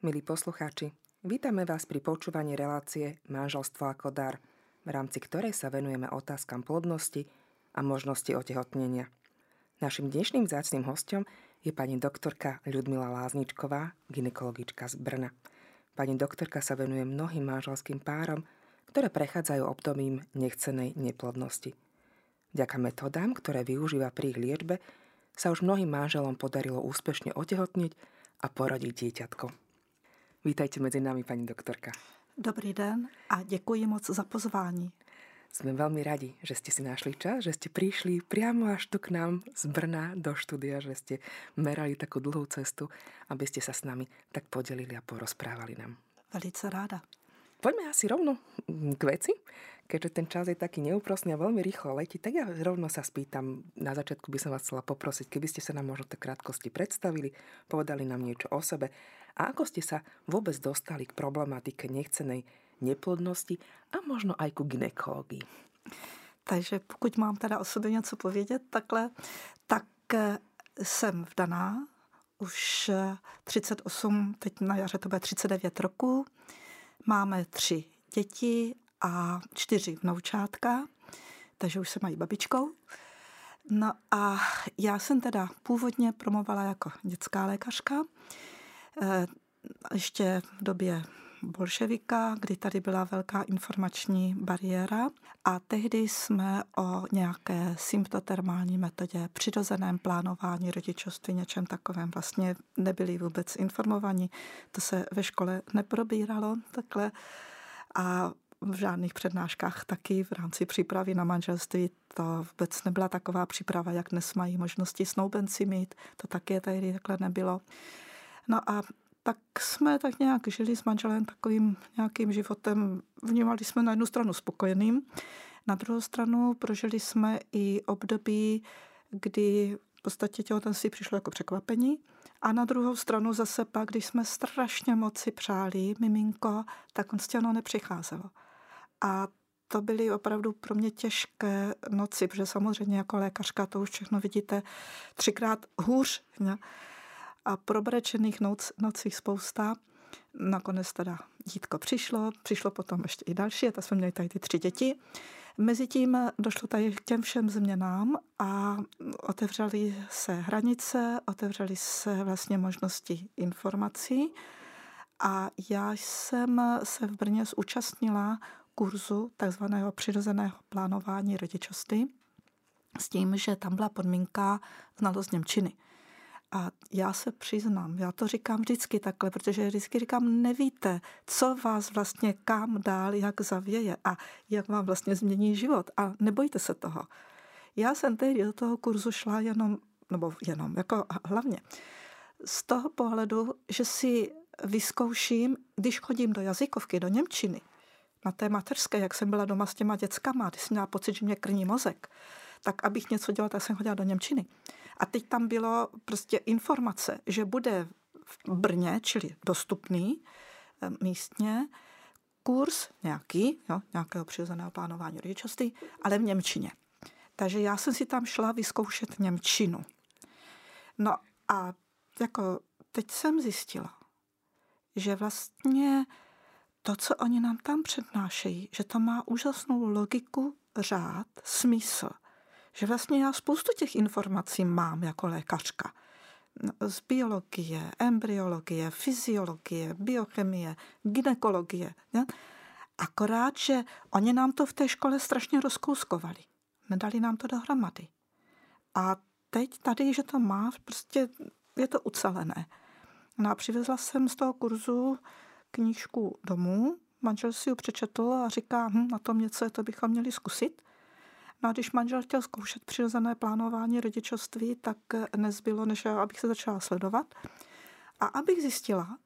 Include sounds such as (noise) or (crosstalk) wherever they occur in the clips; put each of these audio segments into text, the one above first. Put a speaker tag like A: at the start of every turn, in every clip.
A: Milí poslucháči, vítame vás pri počúvaní relácie Manželstvo ako dar, v rámci ktorej sa venujeme otázkam plodnosti a možnosti otehotnenia. Našim dnešným zácným hostom je pani doktorka Ľudmila Lázničková, ginekologička z Brna. Pani doktorka sa venuje mnohým manželským párom, ktoré prechádzajú obdobím nechcenej neplodnosti. Vďaka metodám, ktoré využíva pri ich liečbe, sa už mnohým manželom podarilo úspešne otehotniť a porodiť dieťatko. Vítajte medzi nami, pani doktorka.
B: Dobrý den a děkuji moc za pozvání.
A: Sme veľmi radi, že ste si našli čas, že ste prišli priamo až tu k nám z Brna do štúdia, že ste merali takú dlhú cestu, aby ste sa s nami tak podelili a porozprávali nám.
B: Velice ráda.
A: Poďme asi rovno k veci keďže ten čas je taký neúprostný a veľmi rýchlo letí, tak ja rovno sa spýtam, na začiatku by som vás chcela poprosiť, keby ste sa nám možno tak krátkosti predstavili, povedali nám niečo o sebe a ako ste sa vôbec dostali k problematike nechcenej neplodnosti a možno aj ku ginekologii.
B: Takže pokud mám teda o sobě něco povědět takhle, tak eh, jsem vdaná už 38, eh, teď na jaře to bude 39 roku. Máme tři děti a čtyři vnoučátka, takže už se mají babičkou. No a já jsem teda původně promovala jako dětská lékařka, eh, ještě v době bolševika, kdy tady byla velká informační bariéra a tehdy jsme o nějaké symptotermální metodě, přirozeném plánování rodičovství, něčem takovém vlastně nebyli vůbec informovaní. To se ve škole neprobíralo takhle. A v žádných přednáškách taky v rámci přípravy na manželství to vůbec nebyla taková příprava, jak dnes mají možnosti snoubenci mít. To taky tady takhle nebylo. No a tak jsme tak nějak žili s manželem takovým nějakým životem. Vnímali jsme na jednu stranu spokojeným, na druhou stranu prožili jsme i období, kdy v podstatě těhotenství přišlo jako překvapení. A na druhou stranu zase pak, když jsme strašně moc si přáli miminko, tak on stěno nepřicházelo. A to byly opravdu pro mě těžké noci, protože samozřejmě jako lékařka to už všechno vidíte třikrát hůř. Ne? A probrečených noc, nocích spousta. Nakonec teda dítko přišlo, přišlo potom ještě i další, a jsme měli tady ty tři děti. Mezitím došlo tady k těm všem změnám a otevřely se hranice, otevřely se vlastně možnosti informací. A já jsem se v Brně zúčastnila kurzu takzvaného přirozeného plánování rodičovství s tím, že tam byla podmínka znalost Němčiny. A já se přiznám, já to říkám vždycky takhle, protože vždycky říkám, nevíte, co vás vlastně kam dál, jak zavěje a jak vám vlastně změní život. A nebojte se toho. Já jsem tehdy do toho kurzu šla jenom, nebo jenom, jako hlavně, z toho pohledu, že si vyzkouším, když chodím do jazykovky, do Němčiny, na té mateřské, jak jsem byla doma s těma dětskama, když jsem měla pocit, že mě krní mozek, tak abych něco dělala, tak jsem chodila do Němčiny. A teď tam bylo prostě informace, že bude v Brně, čili dostupný eh, místně, kurz nějaký, jo, nějakého přirozeného plánování rodičovství, ale v Němčině. Takže já jsem si tam šla vyzkoušet Němčinu. No a jako teď jsem zjistila, že vlastně to, co oni nám tam přednášejí, že to má úžasnou logiku, řád, smysl. Že vlastně já spoustu těch informací mám jako lékařka. Z biologie, embryologie, fyziologie, biochemie, ginekologie. Ne? Akorát, že oni nám to v té škole strašně rozkouskovali. Nedali nám to dohromady. A teď tady, že to má, prostě je to ucelené. No a přivezla jsem z toho kurzu knížku domů, manžel si ji přečetl a říká, hm, na tom něco je, to bychom měli zkusit. No a když manžel chtěl zkoušet přirozené plánování rodičovství, tak nezbylo, než abych se začala sledovat. A abych zjistila,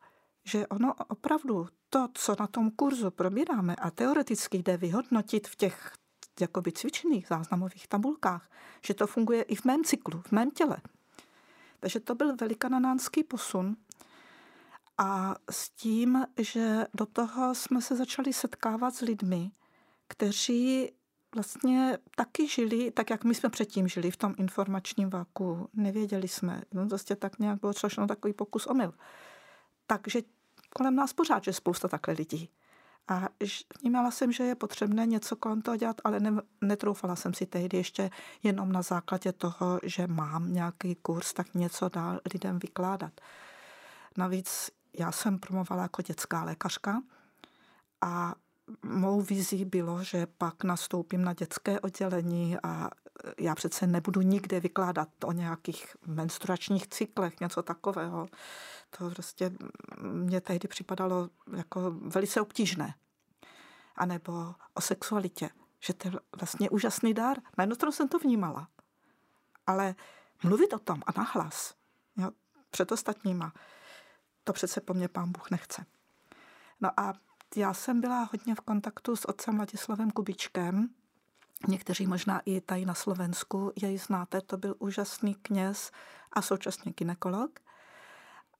B: že ono opravdu to, co na tom kurzu probíráme a teoreticky jde vyhodnotit v těch jakoby cvičených záznamových tabulkách, že to funguje i v mém cyklu, v mém těle. Takže to byl velikananánský posun, a s tím, že do toho jsme se začali setkávat s lidmi, kteří vlastně taky žili, tak jak my jsme předtím žili v tom informačním váku. Nevěděli jsme, no prostě tak nějak bylo třeba takový pokus omyl. Takže kolem nás pořád, že spousta takhle lidí. A vnímala jsem, že je potřebné něco kolem toho dělat, ale ne, netroufala jsem si tehdy ještě jenom na základě toho, že mám nějaký kurz, tak něco dál lidem vykládat. Navíc já jsem promovala jako dětská lékařka a mou vizí bylo, že pak nastoupím na dětské oddělení a já přece nebudu nikde vykládat o nějakých menstruačních cyklech, něco takového. To prostě mě tehdy připadalo jako velice obtížné. A nebo o sexualitě, že to je vlastně úžasný dár. Na jednu stranu jsem to vnímala, ale mluvit o tom a nahlas, jo, před ostatníma, to přece po mně pán Bůh nechce. No a já jsem byla hodně v kontaktu s otcem Ladislavem Kubičkem, Někteří možná i tady na Slovensku jej znáte, to byl úžasný kněz a současně ginekolog.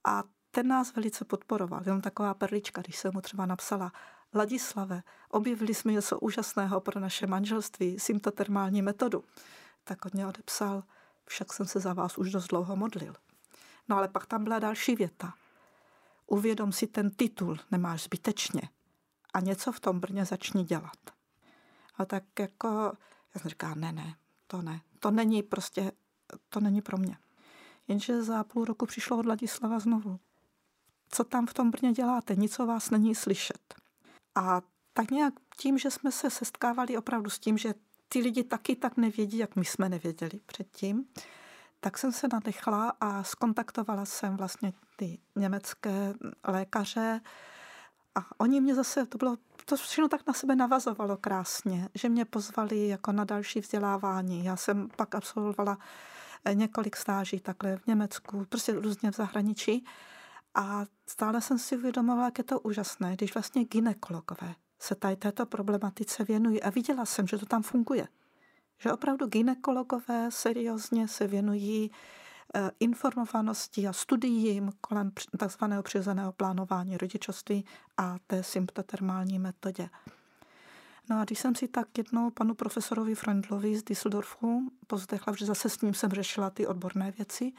B: A ten nás velice podporoval. Jenom taková perlička, když jsem mu třeba napsala, Ladislave, objevili jsme něco úžasného pro naše manželství, symptotermální metodu. Tak od něj odepsal, však jsem se za vás už dost dlouho modlil. No ale pak tam byla další věta. Uvědom si ten titul, nemáš zbytečně. A něco v tom Brně začni dělat. A tak jako, já jsem říkala, ne, ne, to ne. To není prostě, to není pro mě. Jenže za půl roku přišlo od Ladislava znovu. Co tam v tom Brně děláte? Nic o vás není slyšet. A tak nějak tím, že jsme se sestkávali opravdu s tím, že ty lidi taky tak nevědí, jak my jsme nevěděli předtím, tak jsem se nadechla a skontaktovala jsem vlastně ty německé lékaře a oni mě zase, to bylo, to všechno tak na sebe navazovalo krásně, že mě pozvali jako na další vzdělávání. Já jsem pak absolvovala eh, několik stáží takhle v Německu, prostě různě v zahraničí. A stále jsem si uvědomovala, jak je to úžasné, když vlastně ginekologové se tady této problematice věnují. A viděla jsem, že to tam funguje. Že opravdu ginekologové seriózně se věnují informovanosti a studiím kolem takzvaného přirozeného plánování rodičovství a té symptotermální metodě. No a když jsem si tak jednou panu profesorovi Freundlovi z Düsseldorfu pozdechla, že zase s ním jsem řešila ty odborné věci,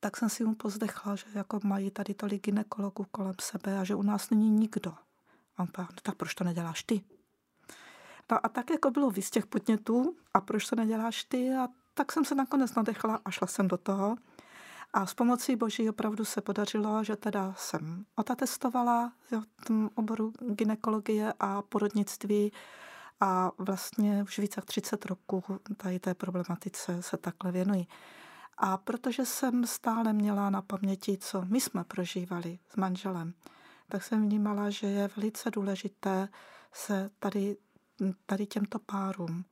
B: tak jsem si mu pozdechla, že jako mají tady tolik ginekologů kolem sebe a že u nás není nikdo. A on povedal, no tak proč to neděláš ty? No a tak jako bylo víc těch podnětů a proč to neděláš ty? A tak jsem se nakonec nadechla a šla jsem do toho. A s pomocí boží opravdu se podařilo, že teda jsem otatestovala v tom oboru ginekologie a porodnictví a vlastně už více jak 30 roků tady té problematice se takhle věnují. A protože jsem stále měla na paměti, co my jsme prožívali s manželem, tak jsem vnímala, že je velice důležité se tady, tady těmto párům,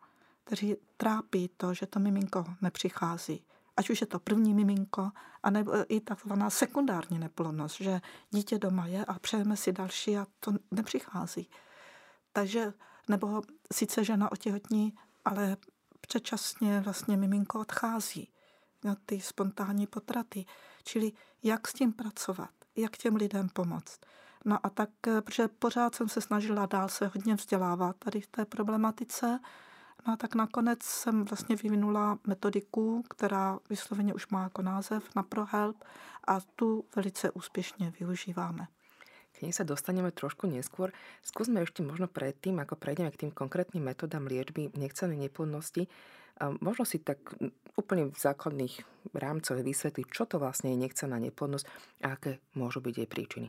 B: kteří trápí to, že to miminko nepřichází, ať už je to první miminko, anebo i takzvaná sekundární neplodnost, že dítě doma je a přejeme si další a to nepřichází. Takže, nebo sice žena otěhotní, ale předčasně vlastně miminko odchází na ty spontánní potraty. Čili jak s tím pracovat, jak těm lidem pomoct. No a tak, eh, protože pořád jsem se snažila dál se hodně vzdělávat tady v té problematice, no a tak nakonec jsem vlastně vyvinula metodiku, která vysloveně už má jako název na ProHelp a tu velice úspěšně využíváme.
A: K nej sa dostaneme trošku neskôr. Skúsme ešte možno predtým, ako prejdeme k tým konkrétnym metodám liečby nechcenej neplodnosti, možno si tak úplne v základných rámcoch vysvetliť, čo to vlastne je nechcená neplodnosť a aké môžu byť jej príčiny.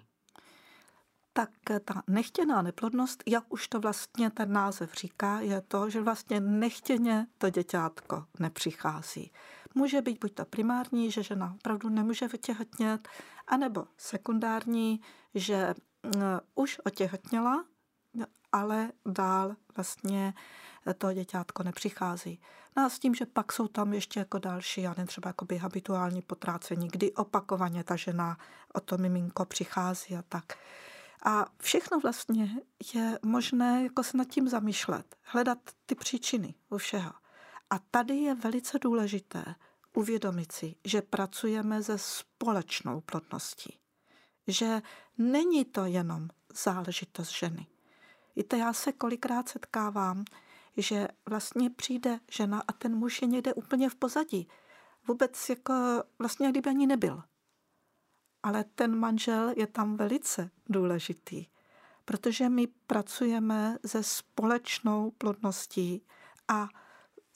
B: Tak ta nechtěná neplodnost, jak už to vlastně ten název říká, je to, že vlastně nechtěně to děťátko nepřichází. Může být buď to primární, že žena opravdu nemůže vytěhotnět, anebo sekundární, že už otěhotněla, ale dál vlastně to děťátko nepřichází. No a s tím, že pak jsou tam ještě jako další, já nevím, třeba jakoby habituální potrácení, kdy opakovaně ta žena o to miminko přichází a tak. A všechno vlastně je možné jako se nad tím zamýšlet, hledat ty příčiny u všeho. A tady je velice důležité uvědomit si, že pracujeme se společnou plodností. Že není to jenom záležitost ženy. Víte, já se kolikrát setkávám, že vlastně přijde žena a ten muž je někde úplně v pozadí. Vůbec jako vlastně kdyby ani nebyl. Ale ten manžel je tam velice důležitý, protože my pracujeme se společnou plodností a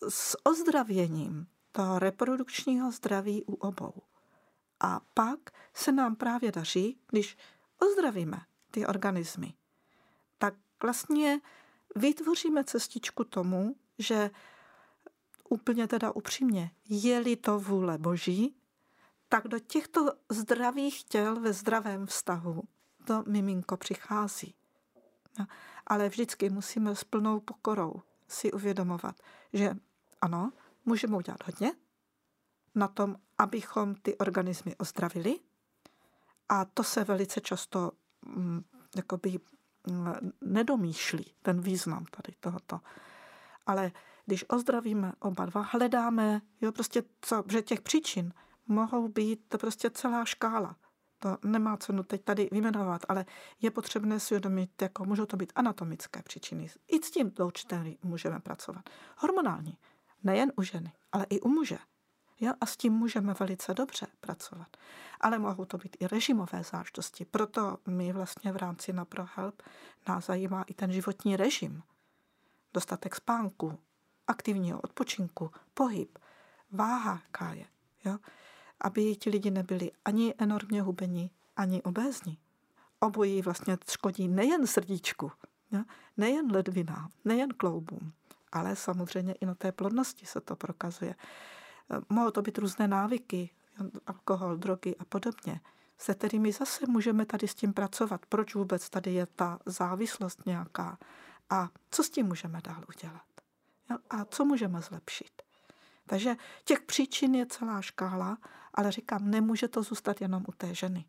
B: s ozdravěním toho reprodukčního zdraví u obou. A pak se nám právě daří, když ozdravíme ty organismy, tak vlastně vytvoříme cestičku tomu, že úplně teda upřímně, je-li to vůle Boží, tak do těchto zdravých těl ve zdravém vztahu to miminko přichází. No, ale vždycky musíme s plnou pokorou si uvědomovat, že ano, můžeme udělat hodně na tom, abychom ty organismy ozdravili. A to se velice často mm, jakoby mm, nedomýšlí, ten význam tady tohoto. Ale když ozdravíme oba dva, hledáme, jo, prostě co, že těch příčin mohou být to prostě celá škála. To nemá cenu teď tady vyjmenovat, ale je potřebné si uvědomit, jako můžou to být anatomické příčiny. I s tím do můžeme pracovat. Hormonální, nejen u ženy, ale i u muže. Jo? A s tím můžeme velice dobře pracovat. Ale mohou to být i režimové záležitosti. Proto my vlastně v rámci na ProHelp nás zajímá i ten životní režim. Dostatek spánku, aktivního odpočinku, pohyb, váha, jaká je. Jo? Aby ti lidi nebyli ani enormně hubení, ani obézní. Obojí vlastně škodí nejen srdíčku, nejen ledvinám, nejen kloubům, ale samozřejmě i na té plodnosti se to prokazuje. Mohou to být různé návyky, alkohol, drogy a podobně, se kterými zase můžeme tady s tím pracovat. Proč vůbec tady je ta závislost nějaká? A co s tím můžeme dál udělat? A co můžeme zlepšit? Takže těch příčin je celá škála, ale říkám, nemůže to zůstat jenom u té ženy.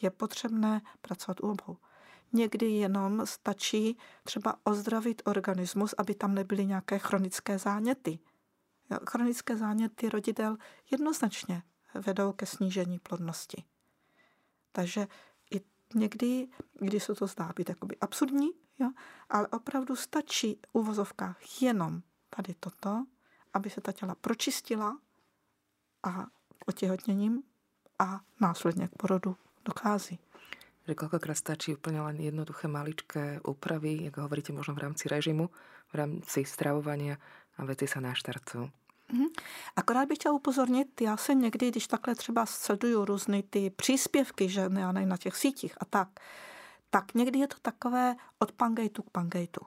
B: Je potřebné pracovat u obou. Někdy jenom stačí třeba ozdravit organismus, aby tam nebyly nějaké chronické záněty. Chronické záněty rodidel jednoznačně vedou ke snížení plodnosti. Takže i někdy, když se to zdá být jakoby absurdní, jo, ale opravdu stačí u vozovkách jenom tady toto, aby se ta těla pročistila a otěhotněním a následně k porodu dochází.
A: Že koľkokrát stačí úplne len jednoduché maličké úpravy, ako hovoríte možno v rámci režimu, v rámci stravovania a věci se naštarcují.
B: Mm-hmm. Akorát bych chtěla upozornit, já se někdy, když takhle třeba sleduju různé ty příspěvky, že já nevím, na těch sítích a tak, tak někdy je to takové od pangejtu k pangejtu.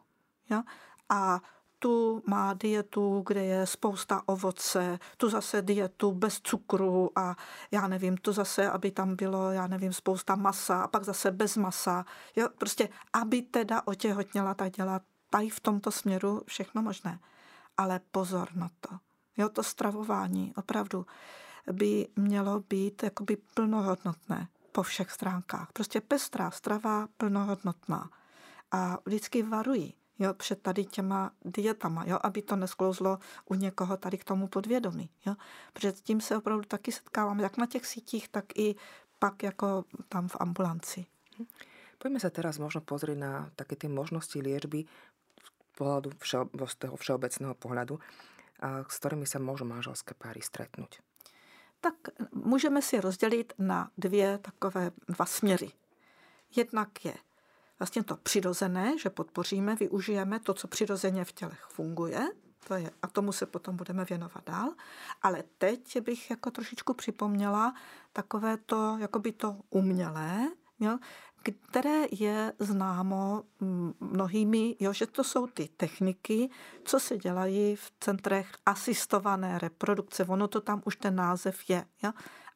B: Ja? A tu má dietu, kde je spousta ovoce, tu zase dietu bez cukru a já nevím, tu zase, aby tam bylo, já nevím, spousta masa a pak zase bez masa. Jo, prostě, aby teda otěhotněla, tak dělat tady v tomto směru všechno možné. Ale pozor na to. Jo, to stravování opravdu by mělo být jakoby plnohodnotné po všech stránkách. Prostě pestrá strava, plnohodnotná. A vždycky varují jo, před tady těma dietama, jo, aby to nesklouzlo u někoho tady k tomu podvědomí. Jo. Protože tím se opravdu taky setkávám, jak na těch sítích, tak i pak jako tam v ambulanci.
A: Pojďme se teraz možno pozrieť na také ty možnosti liečby z pohľadu všeo, z toho všeobecného pohľadu, a s ktorými sa môžu manželské páry stretnúť.
B: Tak můžeme si rozdělit na dvě takové dva směry. Jednak je vlastně to přirozené, že podpoříme, využijeme to, co přirozeně v tělech funguje, to je, a tomu se potom budeme věnovat dál. Ale teď bych jako trošičku připomněla takové to, jako by to umělé, jo, které je známo mnohými, jo, že to jsou ty techniky, co se dělají v centrech asistované reprodukce. Ono to tam už ten název je. Jo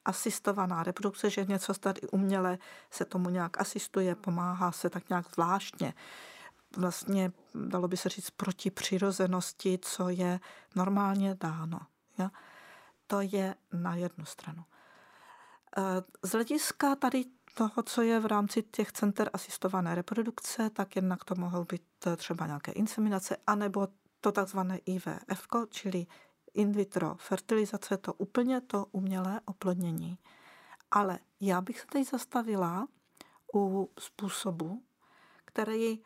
B: asistovaná reprodukce, že něco tady uměle se tomu nějak asistuje, pomáhá se tak nějak zvláštně. Vlastně dalo by se říct proti přirozenosti, co je normálně dáno. Ja? To je na jednu stranu. E, z hlediska tady toho, co je v rámci těch center asistované reprodukce, tak jednak to mohou být třeba nějaké inseminace, anebo to takzvané IVF, čili in vitro fertilizace, to úplně to umělé oplodnění. Ale já bych se teď zastavila u způsobu, který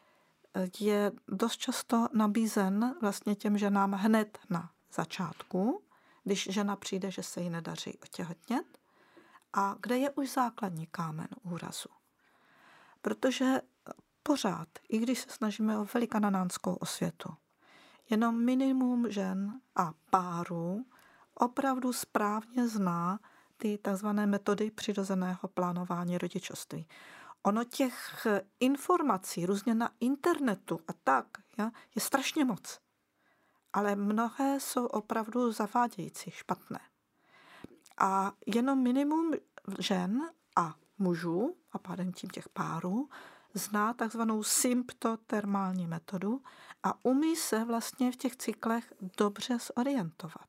B: eh, je dost často nabízen vlastně těm ženám hned na začátku, když žena přijde, že se jí nedaří otěhotnět, a kde je už základní kámen úrazu. Protože pořád, i když se snažíme o velikananánskou osvětu, jenom minimum žen a párů opravdu správně zná ty tzv. metody přirozeného plánování rodičovství. Ono těch informací různě na internetu a tak ja, je strašně moc. Ale mnohé jsou opravdu zavádějící, špatné. A jenom minimum žen a mužů, a pádem tím těch párů, zná takzvanou symptotermální metodu a umí se vlastně v těch cyklech dobře zorientovat.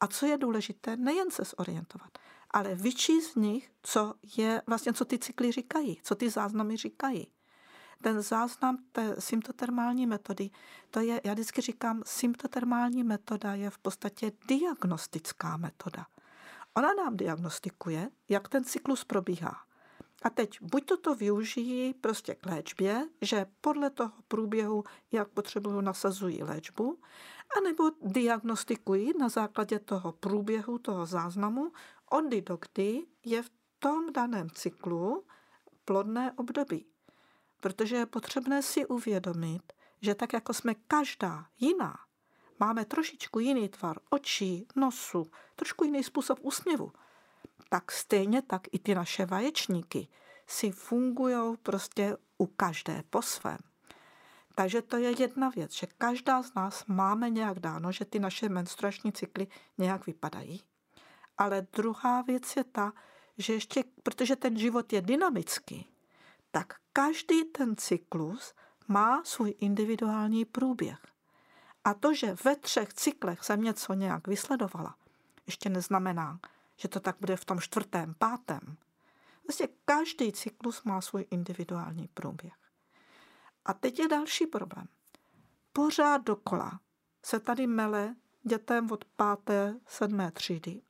B: A co je důležité, nejen se zorientovat, ale vyčíst z nich, co je vlastně, co ty cykly říkají, co ty záznamy říkají. Ten záznam té symptotermální metody, to je, já vždycky říkám, symptotermální metoda je v podstatě diagnostická metoda. Ona nám diagnostikuje, jak ten cyklus probíhá. A teď buď toto využijí prostě k léčbě, že podle toho průběhu, jak potřebují, nasazují léčbu, anebo diagnostikují na základě toho průběhu, toho záznamu, od do kdy je v tom daném cyklu plodné období. Protože je potřebné si uvědomit, že tak jako jsme každá jiná, máme trošičku jiný tvar očí, nosu, trošku jiný způsob úsměvu, tak stejně tak i ty naše vaječníky si fungují prostě u každé po svém. Takže to je jedna věc, že každá z nás máme nějak dáno, že ty naše menstruační cykly nějak vypadají. Ale druhá věc je ta, že ještě, protože ten život je dynamický, tak každý ten cyklus má svůj individuální průběh. A to, že ve třech cyklech jsem něco nějak vysledovala, ještě neznamená, že to tak bude v tom čtvrtém, pátém. Vlastně každý cyklus má svůj individuální průběh. A teď je další problém. Pořád dokola se tady mele dětem od páté, sedmé třídy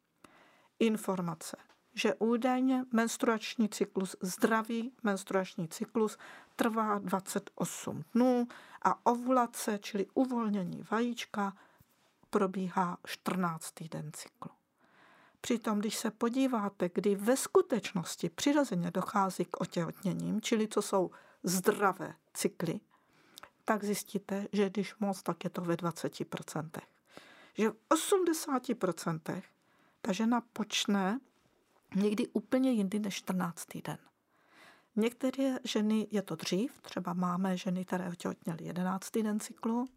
B: informace, že údajně menstruační cyklus, zdravý menstruační cyklus trvá 28 dnů a ovulace, čili uvolnění vajíčka, probíhá 14. den cyklu. Přitom, když se podíváte, kdy ve skutečnosti přirozeně dochází k otěhotněním, čili co jsou zdravé cykly, tak zjistíte, že když moc, tak je to ve 20%. Že v 80% ta žena počne někdy úplně jindy než 14. den. Některé ženy je to dřív, třeba máme ženy, které otěhotněly 11. den cyklu,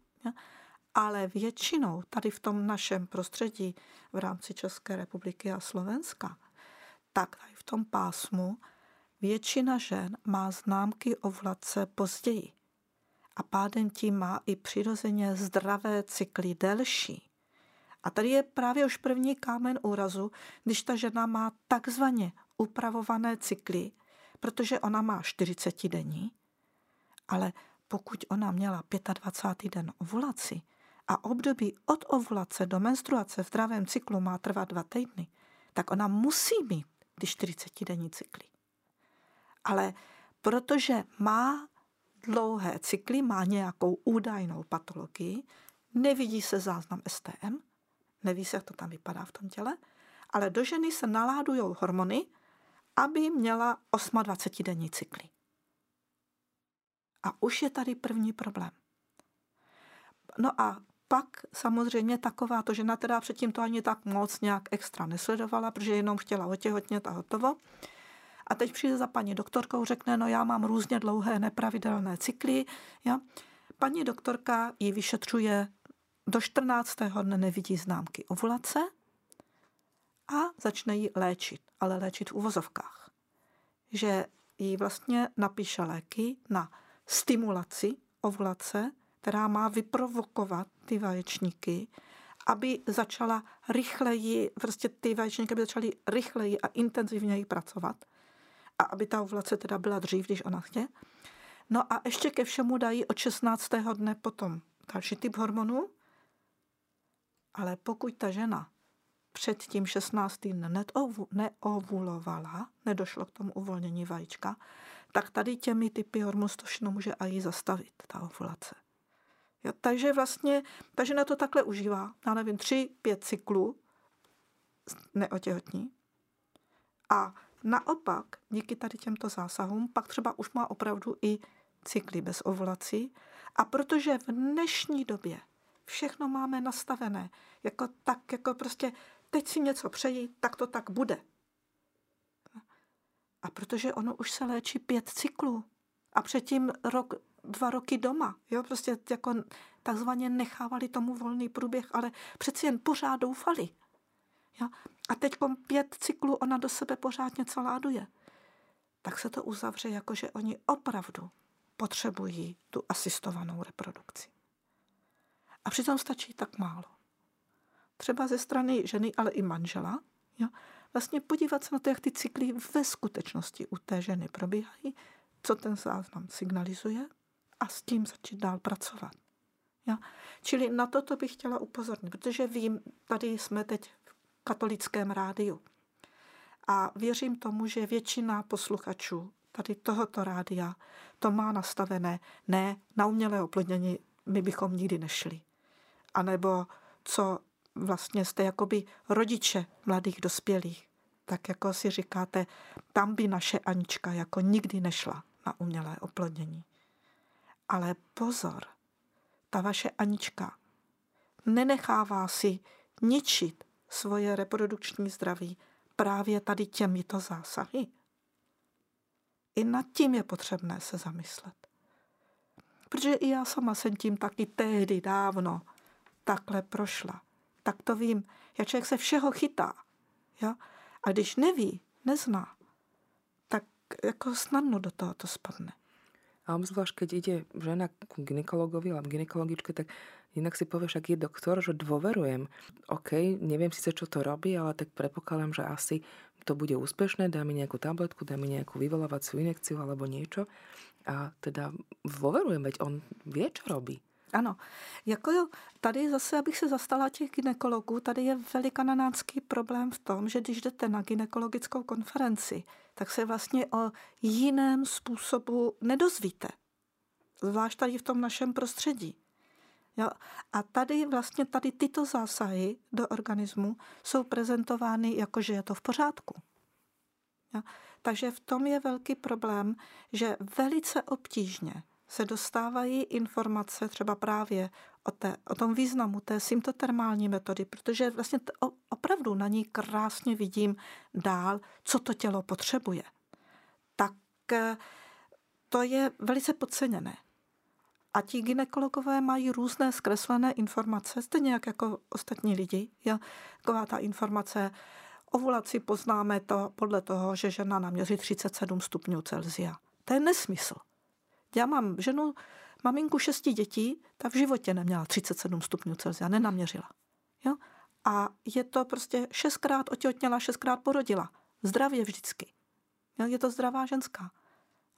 B: ale většinou tady v tom našem prostředí v rámci České republiky a Slovenska, tak tady v tom pásmu většina žen má známky ovlace později. A pádem tím má i přirozeně zdravé cykly delší. A tady je právě už první kámen úrazu, když ta žena má takzvaně upravované cykly, protože ona má 40 denní, ale pokud ona měla 25. den ovulaci, a období od ovulace do menstruace v zdravém cyklu má trvat dva týdny, tak ona musí mít ty 40-denní cykly. Ale protože má dlouhé cykly, má nějakou údajnou patologii, nevidí se záznam STM, neví se, jak to tam vypadá v tom těle, ale do ženy se naládují hormony, aby měla 28-denní cykly. A už je tady první problém. No a pak samozřejmě taková to žena teda předtím to ani tak moc nějak extra nesledovala, protože jenom chtěla otěhotnět a hotovo. A teď přijde za paní doktorkou, řekne, no já mám různě dlouhé nepravidelné cykly. Ja? Paní doktorka ji vyšetřuje, do 14. dne nevidí známky ovulace a začne ji léčit, ale léčit v uvozovkách. Že jí vlastně napíše léky na stimulaci ovulace, která má vyprovokovat ty vaječníky, aby začala rychleji, prostě ty vaječníky by začaly rychleji a intenzivněji pracovat a aby ta ovulace teda byla dřív, když ona chce. No a ještě ke všemu dají od 16. dne potom další typ hormonů, ale pokud ta žena před tím 16. dnem neovulovala, nedošlo k tomu uvolnění vajíčka, tak tady těmi typy hormonů to všechno může i zastavit, ta ovulace. Jo, takže vlastně ta žena to takhle užívá, já nevím, tři, pět cyklů neotěhotní. A naopak, díky tady těmto zásahům, pak třeba už má opravdu i cykly bez ovulací. A protože v dnešní době všechno máme nastavené, jako tak, jako prostě teď si něco přeji, tak to tak bude. A protože ono už se léčí pět cyklů a předtím rok, dva roky doma, jo, prostě jako takzvaně nechávali tomu volný průběh, ale přeci jen pořád doufali. Jo? A teď pět cyklů ona do sebe pořád něco láduje. Tak se to uzavře jako, že oni opravdu potřebují tu asistovanou reprodukci. A přitom stačí tak málo. Třeba ze strany ženy, ale i manžela, jo? vlastně podívat se na to, jak ty cykly ve skutečnosti u té ženy probíhají, co ten záznam signalizuje a s tím začít dál pracovat. Jo? Čili na toto bych chtěla upozornit, protože vím, tady jsme teď v katolickém rádiu a věřím tomu, že většina posluchačů tady tohoto rádia to má nastavené, ne, na umělé oplodnění my bychom nikdy nešli. A nebo co vlastně jste jakoby rodiče mladých dospělých, tak jako si říkáte, tam by naše Anička jako nikdy nešla na umělé oplodnění. Ale pozor, ta vaše Anička nenechává si ničit svoje reprodukční zdraví právě tady těmito zásahy. I nad tím je potřebné se zamyslet. Protože i já sama jsem tím taky tehdy dávno takhle prošla. Tak to vím. Já člověk se všeho chytá. Jo? A když neví, nezná, tak jako snadno do toho to spadne.
A: A obzvlášť, keď ide žena k ginekologovi alebo ginekologičke, tak inak si povie, však je doktor, že dôverujem. OK, neviem síce, čo to robí, ale tak predpokladám, že asi to bude úspešné, dá mi nejakú tabletku, dá mi nejakú vyvolávaciu injekciu alebo niečo. A teda dôverujem, veď on vie, čo robí.
B: Ano, jako jo, tady zase, abych se zastala těch ginekologů, tady je velikanánský problém v tom, že když jdete na ginekologickou konferenci, tak se vlastně o jiném způsobu nedozvíte. Zvlášť tady v tom našem prostředí. Jo? A tady vlastně tady tyto zásahy do organismu jsou prezentovány jako, že je to v pořádku. Jo? Takže v tom je velký problém, že velice obtížně se dostávají informace třeba právě o, té, o tom významu té symptotermální metody, protože vlastně opravdu na ní krásně vidím dál, co to tělo potřebuje. Tak eh, to je velice podceněné. A ti ginekologové mají různé zkreslené informace, stejně jak jako ostatní lidi. Ja? Taková ta informace, ovulaci poznáme to podle toho, že žena naměří 37 stupňů Celzia. To je nesmysl. Já mám ženu, maminku šesti dětí, ta v životě neměla 37 stupňů Celsia, nenaměřila. Jo? A je to prostě šestkrát otěhotněla, šestkrát porodila. Zdravě vždycky. Jo? Je to zdravá ženská.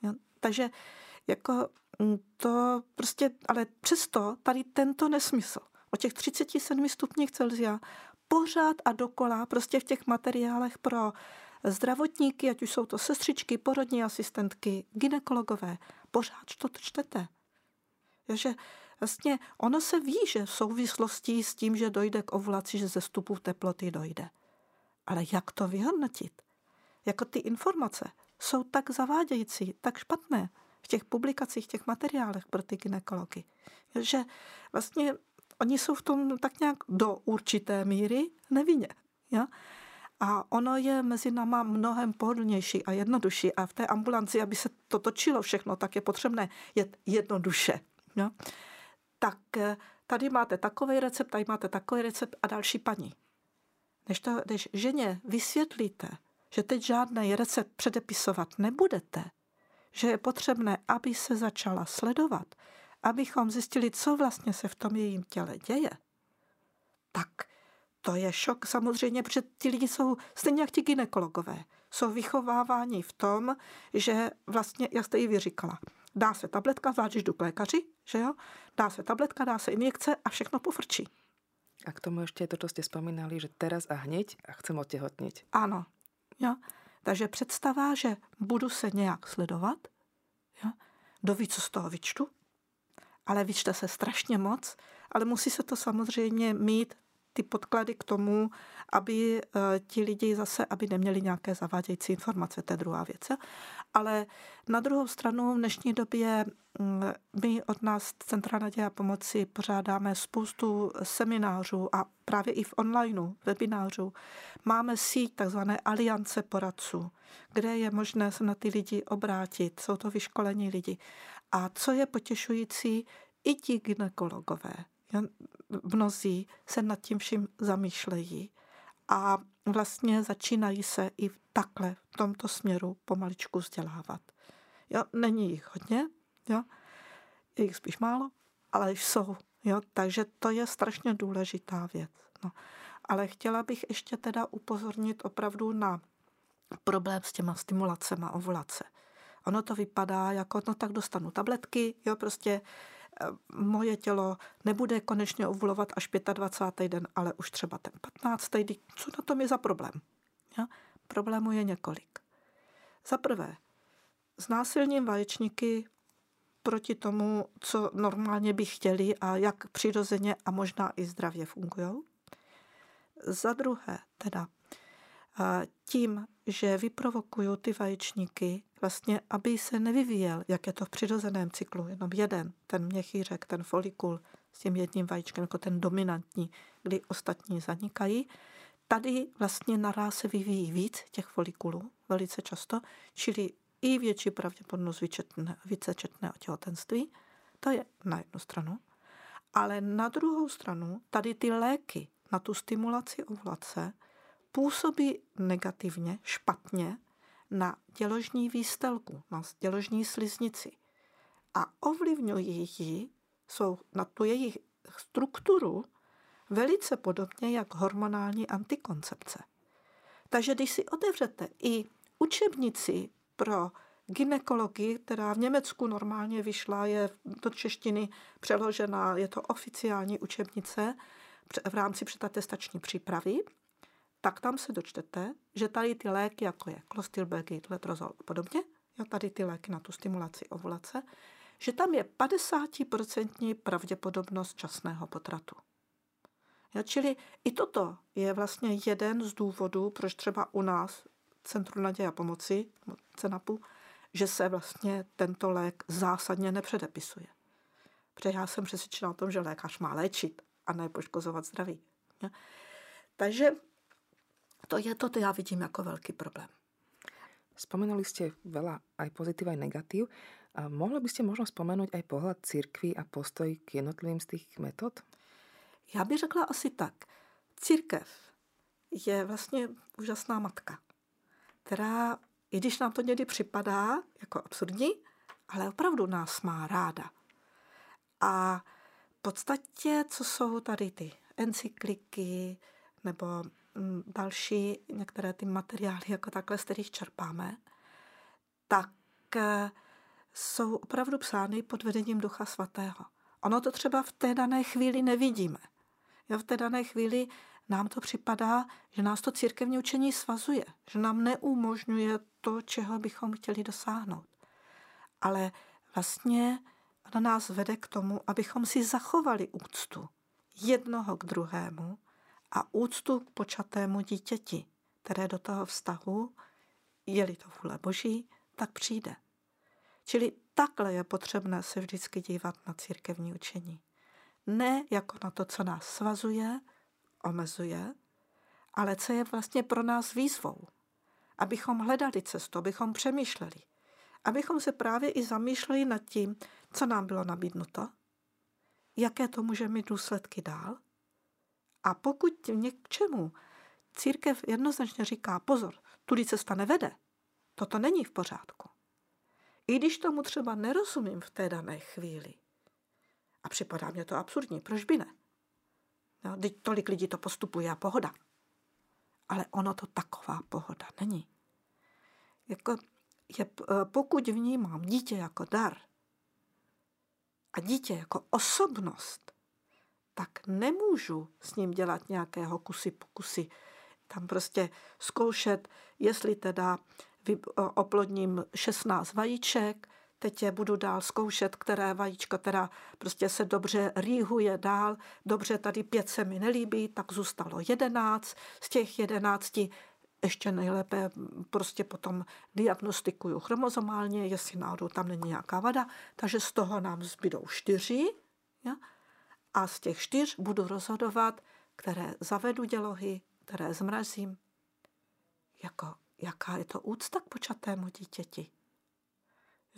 B: Jo? Takže jako mm, to prostě, ale přesto tady tento nesmysl o těch 37 stupních Celsia pořád a dokola prostě v těch materiálech pro zdravotníky, ať už jsou to sestřičky, porodní asistentky, ginekologové, pořád to čtete. Takže vlastně ono se ví, že v souvislosti s tím, že dojde k ovulaci, že ze stupu teploty dojde. Ale jak to vyhodnotit? Jako ty informace jsou tak zavádějící, tak špatné v těch publikacích, v těch materiálech pro ty gynekology, že vlastně oni jsou v tom tak nějak do určité míry nevinně. Ja? A ono je mezi náma mnohem pohodlnější a jednodušší. A v té ambulanci, aby se to točilo všechno, tak je potřebné jet jednoduše. Jo? Tak eh, tady máte takový recept, tady máte takový recept a další paní. Než, to, než ženě vysvětlíte, že teď žádný recept předepisovat nebudete, že je potřebné, aby se začala sledovat, abychom zjistili, co vlastně se v tom jejím těle děje, tak to je šok samozřejmě, protože ti lidi jsou stejně jak ti ginekologové. Jsou vychováváni v tom, že vlastně, jak jste ji vyříkala, dá se tabletka, zvlášť jdu k lékaři, že jo? Dá se tabletka, dá se injekce a všechno pofrčí.
A: A k tomu ještě to, co jste vzpomínali, že teraz a hněď a chcem otěhotnit.
B: Ano. Jo? Takže představa, že budu se nějak sledovat, jo? doví, co z toho vyčtu, ale vyčte se strašně moc, ale musí se to samozřejmě mít ty podklady k tomu, aby eh, ti lidi zase, aby neměli nějaké zavádějící informace, to je druhá věc. Ale na druhou stranu v dnešní době mm, my od nás Centra naděje a pomoci pořádáme spoustu seminářů a právě i v onlineu, webinářů. Máme síť takzvané aliance poradců, kde je možné se na ty lidi obrátit. Jsou to vyškolení lidi. A co je potěšující, i ti ginekologové, mnozí se nad tím vším zamýšlejí a vlastně začínají se i takhle v tomto směru pomaličku vzdělávat. Jo, není jich hodně, jo, je jich spíš málo, ale jsou. Jo, takže to je strašně důležitá věc. No. Ale chtěla bych ještě teda upozornit opravdu na problém s těma stimulacema ovulace. Ono to vypadá jako, no tak dostanu tabletky, jo, prostě moje tělo nebude konečně ovulovat až 25. den, ale už třeba ten 15. den. Co na tom je za problém? Jo? Problémů je několik. Za prvé, znásilním vaječníky proti tomu, co normálně by chtěli a jak přirozeně a možná i zdravě fungují. Za druhé, teda tím, že vyprovokuju ty vaječníky, vlastně, aby se nevyvíjel, jak je to v přirozeném cyklu, jenom jeden, ten měchýřek, ten folikul s tím jedním vajíčkem, jako ten dominantní, kdy ostatní zanikají. Tady vlastně naraz se vyvíjí víc těch folikulů, velice často, čili i větší pravděpodobnost vícečetného těhotenství. To je na jednu stranu. Ale na druhou stranu tady ty léky na tu stimulaci ovulace působí negativně, špatně na děložní výstelku, na děložní sliznici a ovlivňují ji, jsou na tu jejich strukturu velice podobně jak hormonální antikoncepce. Takže když si otevřete i učebnici pro ginekologii, která v Německu normálně vyšla, je do češtiny přeložená, je to oficiální učebnice v rámci předatestační přípravy, tak tam se dočtete, že tady ty léky, jako je klostilbegy, letrozol a podobně, jo, tady ty léky na tu stimulaci ovulace, že tam je 50% pravděpodobnost časného potratu. Jo, čili i toto je vlastně jeden z důvodů, proč třeba u nás Centru naděje a pomoci, CENAPu, že se vlastně tento lék zásadně nepředepisuje. Protože já jsem přesvědčena o tom, že lékař má léčit a ne poškozovat zdraví. Takže to je to, to já vidím jako velký problém.
A: Spomenuli ste veľa aj pozitív, aj negatív. A mohli by ste možno spomenúť aj pohľad církvy a postoj k jednotlivým z tých metod?
B: Já bych řekla asi tak. Církev je vlastně úžasná matka, která, i když nám to někdy připadá jako absurdní, ale opravdu nás má ráda. A v podstatě, co jsou tady ty encykliky nebo další některé ty materiály, jako takhle, z kterých čerpáme, tak eh, jsou opravdu psány pod vedením Ducha Svatého. Ono to třeba v té dané chvíli nevidíme. Jo, v té dané chvíli nám to připadá, že nás to církevní učení svazuje, že nám neumožňuje to, čeho bychom chtěli dosáhnout. Ale vlastně ona nás vede k tomu, abychom si zachovali úctu jednoho k druhému, a úctu k počatému dítěti, které do toho vztahu, je-li to vůle Boží, tak přijde. Čili takhle je potřebné se vždycky dívat na církevní učení. Ne jako na to, co nás svazuje, omezuje, ale co je vlastně pro nás výzvou. Abychom hledali cestu, abychom přemýšleli. Abychom se právě i zamýšleli nad tím, co nám bylo nabídnuto, jaké to může mít důsledky dál – a pokud něčemu církev jednoznačně říká, pozor, tudy cesta nevede, toto není v pořádku. I když tomu třeba nerozumím v té dané chvíli. A připadá mě to absurdní, proč by ne? No, teď tolik lidí to postupuje a pohoda. Ale ono to taková pohoda není. Jako je, pokud vnímám dítě jako dar a dítě jako osobnost, tak nemůžu s ním dělat nějakého kusy pokusy. Tam prostě zkoušet, jestli teda oplodním 16 vajíček, teď je budu dál zkoušet, které vajíčko teda prostě se dobře rýhuje dál, dobře tady pět se mi nelíbí, tak zůstalo jedenáct, z těch jedenácti ještě nejlépe prostě potom diagnostikuju chromozomálně, jestli náhodou tam není nějaká vada, takže z toho nám zbydou čtyři ja? A z těch čtyř budu rozhodovat, které zavedu dělohy, které zmrazím. Jako, jaká je to úcta k počatému dítěti.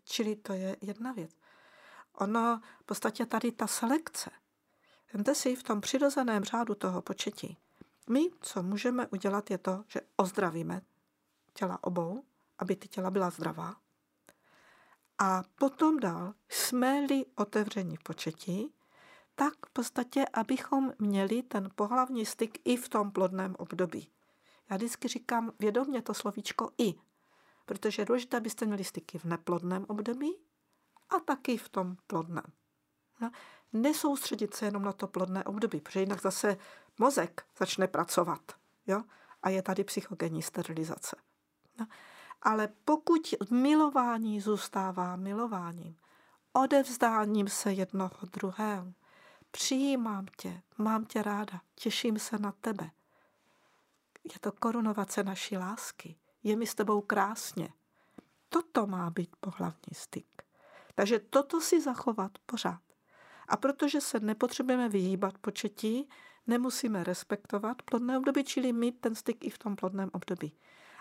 B: Čili to je jedna věc. Ono, v podstatě tady ta selekce, Vemte si v tom přirozeném řádu toho početí. My, co můžeme udělat, je to, že ozdravíme těla obou, aby ty těla byla zdravá. A potom dál, jsme-li otevření v početí, tak v podstatě, abychom měli ten pohlavní styk i v tom plodném období. Já vždycky říkám vědomě to slovíčko i, protože je důležité, abyste měli styky v neplodném období a taky v tom plodném. No, nesoustředit se jenom na to plodné období, protože jinak zase mozek začne pracovat. Jo? A je tady psychogenní sterilizace. No, ale pokud milování zůstává milováním, odevzdáním se jednoho druhého, přijímám tě, mám tě ráda, těším se na tebe. Je to korunovace naší lásky. Je mi s tebou krásně. Toto má být pohlavní styk. Takže toto si zachovat pořád. A protože se nepotřebujeme vyhýbat početí, nemusíme respektovat plodné období, čili mít ten styk i v tom plodném období.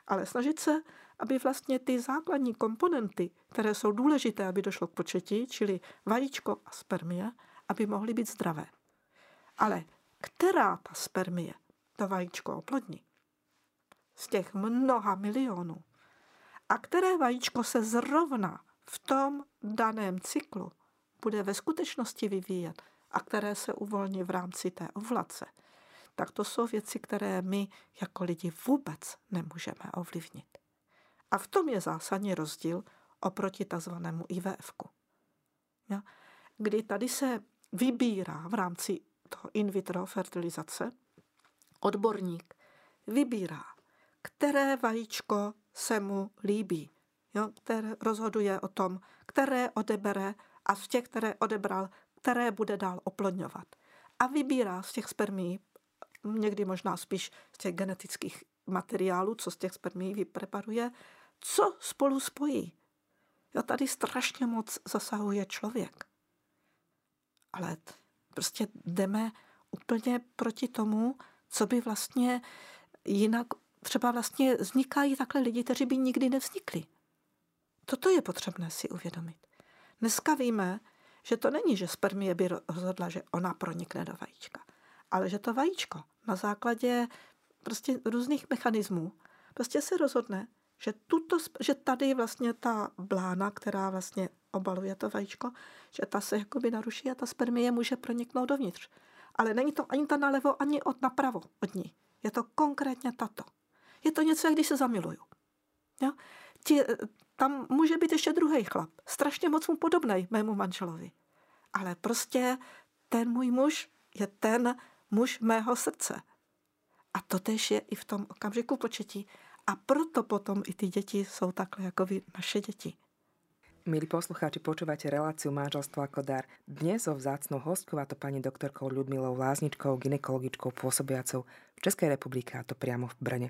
B: Ale snažit se, aby vlastně ty základní komponenty, které jsou důležité, aby došlo k početí, čili vajíčko a spermie, aby mohly být zdravé. Ale která ta spermie to vajíčko oplodní? Z těch mnoha milionů. A které vajíčko se zrovna v tom daném cyklu bude ve skutečnosti vyvíjet a které se uvolní v rámci té ovlace, tak to jsou věci, které my jako lidi vůbec nemůžeme ovlivnit. A v tom je zásadní rozdíl oproti takzvanému IVF. Ja? Kdy tady se vybírá v rámci toho in vitro fertilizace, odborník vybírá, které vajíčko se mu líbí, jo, které rozhoduje o tom, které odebere a z těch, které odebral, které bude dál oplodňovat. A vybírá z těch spermí, někdy možná spíš z těch genetických materiálů, co z těch spermí vypreparuje, co spolu spojí. Jo, tady strašně moc zasahuje člověk. Ale prostě jdeme úplně proti tomu, co by vlastně jinak třeba vlastně vznikají takhle lidi, kteří by nikdy nevznikli. Toto je potřebné si uvědomit. Dneska víme, že to není, že spermie by rozhodla, že ona pronikne do vajíčka, ale že to vajíčko na základě prostě různých mechanismů prostě se rozhodne, že, tuto, že tady vlastně ta blána, která vlastně obaluje to vajíčko, že ta se jakoby naruší a ta spermie může proniknout dovnitř. Ale není to ani ta nalevo, ani od napravo od ní. Je to konkrétně tato. Je to něco, jak když se zamiluju. Jo? Ti, tam může být ještě druhý chlap. Strašně moc mu podobný mému manželovi. Ale prostě ten můj muž je ten muž mého srdce. A to tež je i v tom okamžiku početí. A proto potom i ty děti jsou takhle jako vy, naše děti.
A: Milí poslucháči, počúvate reláciu Manželstvo ako dar. Dnes so vzácnou hostkou, a to pani doktorkou Ľudmilou Lázničkou, ginekologičkou pôsobiacou v Českej republike, a to priamo v Brne.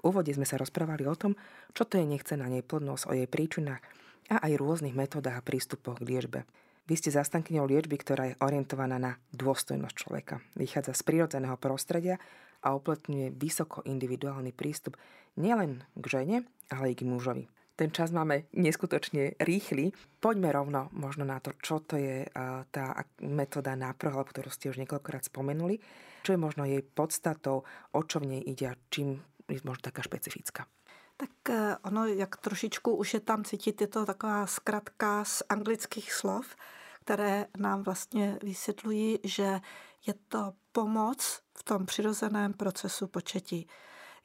A: V úvode sme sa rozprávali o tom, čo to je nechcená neplodnosť, o jej príčinách a aj rôznych metodách a prístupoch k liečbe. Vy ste zastankyňou liečby, ktorá je orientovaná na dôstojnosť človeka. Vychádza z prírodzeného prostredia a uplatňuje vysoko individuálny prístup nielen k žene, ale aj k mužovi. Ten čas máme neskutočne rýchly. Poďme rovno možno na to, čo to je tá metóda náprohľad, ktorú ste už niekoľkokrát spomenuli. Čo je možno jej podstatou, o čo v nej ide a čím je možno taká špecifická.
B: Tak e, ono, jak trošičku už je tam cítit, je to taková zkratka z anglických slov, které nám vlastně vysvětlují, že je to pomoc v tom přirozeném procesu početí.